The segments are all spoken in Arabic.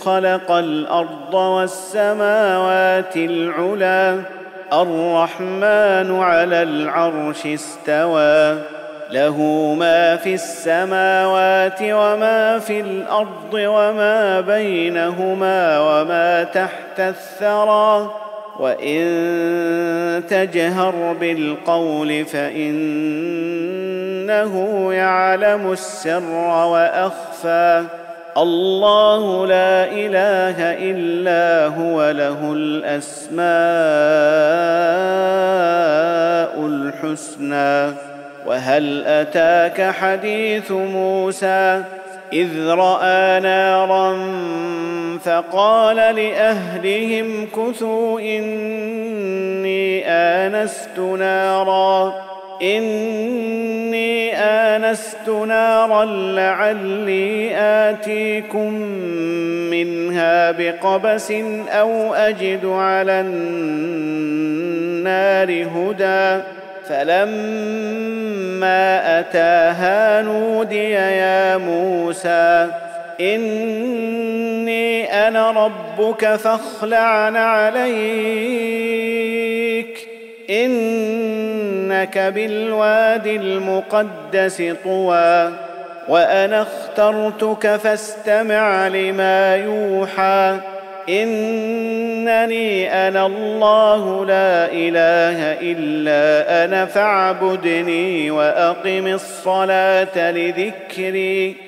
خلق الأرض والسماوات العلى الرحمن على العرش استوى. له ما في السماوات وما في الأرض وما بينهما وما تحت الثرى. وإن تجهر بالقول فإنه يعلم السر وأخفى. الله لا إله إلا هو له الأسماء الحسنى. وهل أتاك حديث موسى؟ إذ رأى نارا فقال لأهلهم كثوا إني آنست نارا. إني آنست نارا لعلي آتيكم منها بقبس أو أجد على النار هدى. فلما أتاها نودي يا موسى إني أنا ربك فاخلع عليك. إنك بالوادي المقدس طوى وأنا اخترتك فاستمع لما يوحى. إنني أنا الله لا إله إلا أنا فاعبدني وأقم الصلاة لذكري.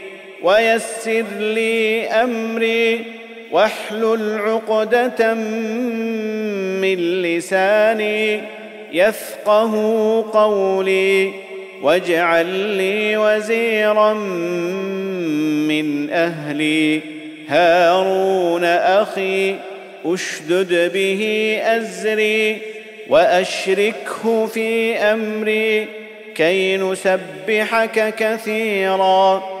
ويسر لي أمري واحلل عقدة من لساني يفقه قولي واجعل لي وزيرا من أهلي هارون أخي أشدد به أزري وأشركه في أمري كي نسبحك كثيرا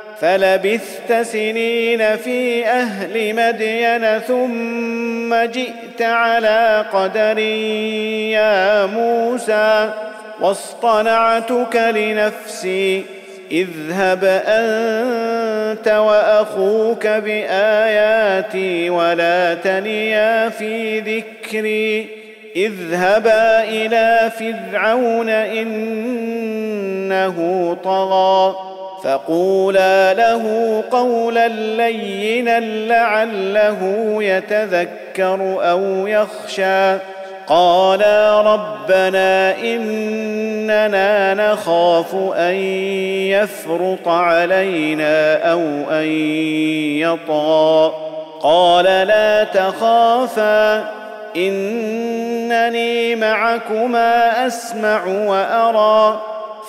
فلبثت سنين في أهل مدين ثم جئت على قدر يا موسى واصطنعتك لنفسي اذهب أنت وأخوك بآياتي ولا تنيا في ذكري اذهبا إلى فرعون إنه طغى. فقولا له قولا لينا لعله يتذكر أو يخشى. قالا ربنا إننا نخاف أن يفرط علينا أو أن يطغى. قال لا تخافا إنني معكما أسمع وأرى.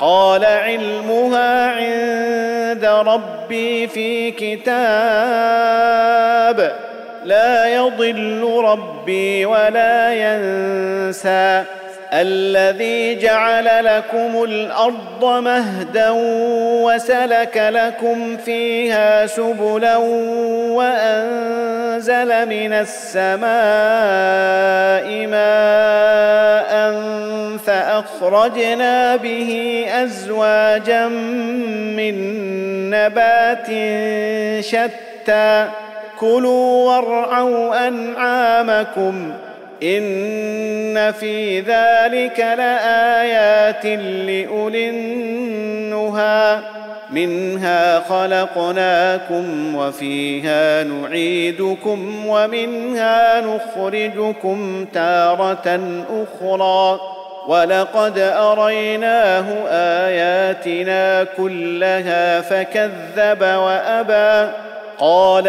قال علمها عند ربي في كتاب لا يضل ربي ولا ينسى. الذي جعل لكم الأرض مهدا وسلك لكم فيها سبلا وأنزل من السماء ماء فأخرجنا به أزواجا من نبات شتى. كلوا وارعوا أنعامكم إن في ذلك لآيات لاولي النهى منها خلقناكم وفيها نعيدكم ومنها نخرجكم تارة أخرى ولقد أريناه آياتنا كلها فكذب وأبى قال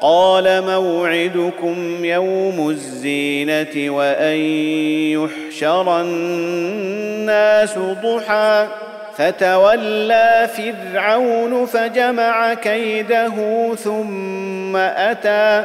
قال موعدكم يوم الزينة وأن يحشر الناس ضحى فتولى فرعون فجمع كيده ثم أتى.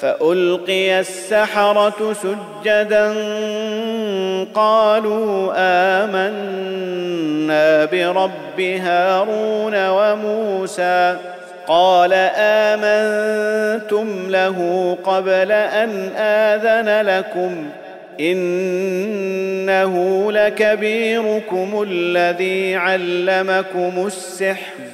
فألقي السحرة سجدا قالوا آمنا برب هارون وموسى قال آمنتم له قبل أن آذن لكم إنه لكبيركم الذي علمكم السحر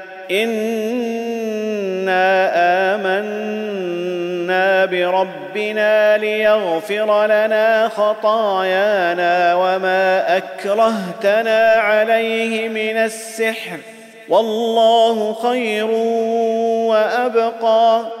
انا امنا بربنا ليغفر لنا خطايانا وما اكرهتنا عليه من السحر والله خير وابقى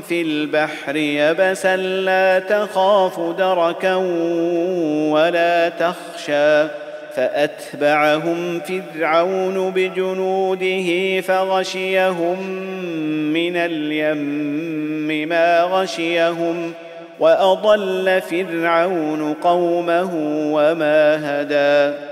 في البحر يبسا لا تخاف دركا ولا تخشى فأتبعهم فرعون بجنوده فغشيهم من اليم ما غشيهم وأضل فرعون قومه وما هدى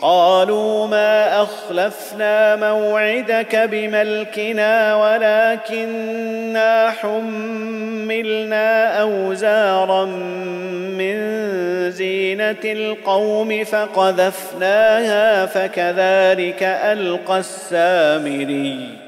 قالوا ما أخلفنا موعدك بملكنا ولكنا حملنا أوزارا من زينة القوم فقذفناها فكذلك ألقى السامري.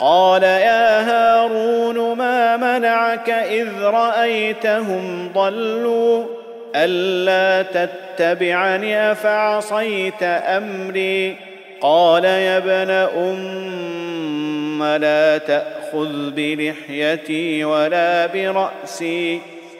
قال يا هارون ما منعك اذ رايتهم ضلوا الا تتبعني افعصيت امري قال يا ابن ام لا تاخذ بلحيتي ولا براسي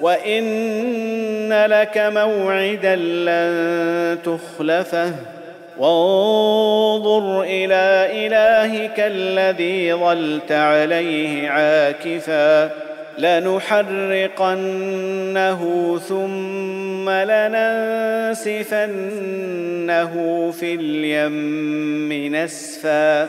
وان لك موعدا لن تخلفه وانظر إلى الهك الذي ظلت عليه عاكفا لنحرقنه ثم لننسفنه في اليم نسفا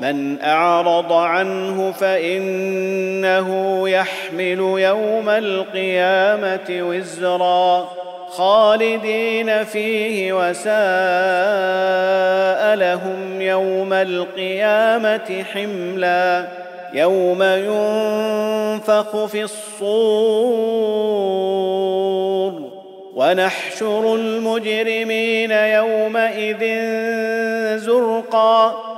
من أعرض عنه فإنه يحمل يوم القيامة وزرا خالدين فيه وساء لهم يوم القيامة حملا يوم ينفخ في الصور ونحشر المجرمين يومئذ زرقا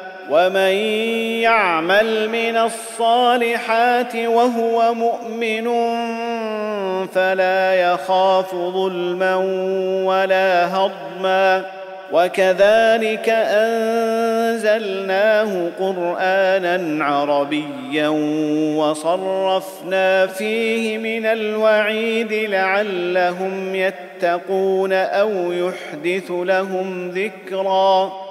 ومن يعمل من الصالحات وهو مؤمن فلا يخاف ظلما ولا هضما. وكذلك أنزلناه قرآنا عربيا وصرفنا فيه من الوعيد لعلهم يتقون أو يحدث لهم ذكرا.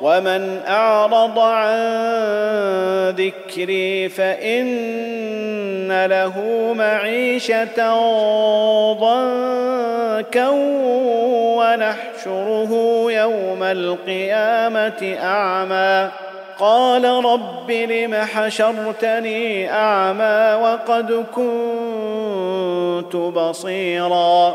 ومن اعرض عن ذكري فان له معيشه ضنكا ونحشره يوم القيامه اعمى قال رب لم حشرتني اعمى وقد كنت بصيرا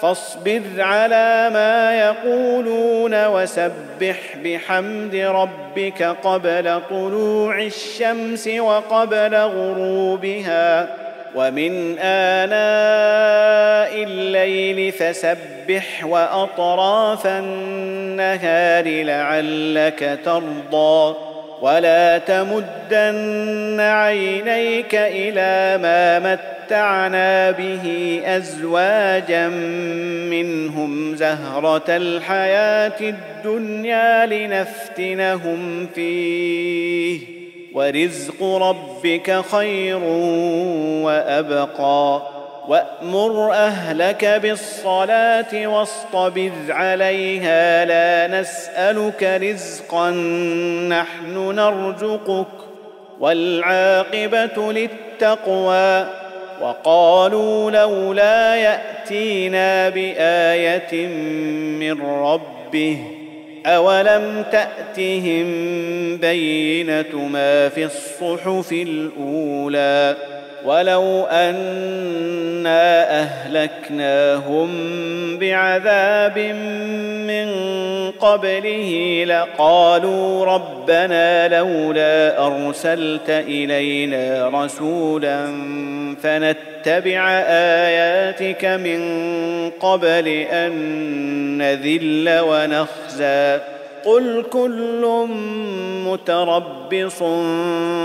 فاصبر على ما يقولون وسبح بحمد ربك قبل طلوع الشمس وقبل غروبها ومن آناء الليل فسبح وأطراف النهار لعلك ترضى ولا تمدن عينيك إلى ما مت متعنا به أزواجا منهم زهرة الحياة الدنيا لنفتنهم فيه. ورزق ربك خير وأبقى. وأمر أهلك بالصلاة واصطبر عليها. لا نسألك رزقا نحن نرزقك. والعاقبة للتقوى. وقالوا لولا يأتينا بآية من ربه أولم تأتهم بينة ما في الصحف الأولى ولو أنا أهلكناهم بعذاب من قبله لقالوا ربنا لولا أرسلت إلينا رسولا فنتبع آياتك من قبل أن نذل ونخزى. قل كل متربص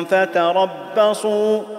فتربصوا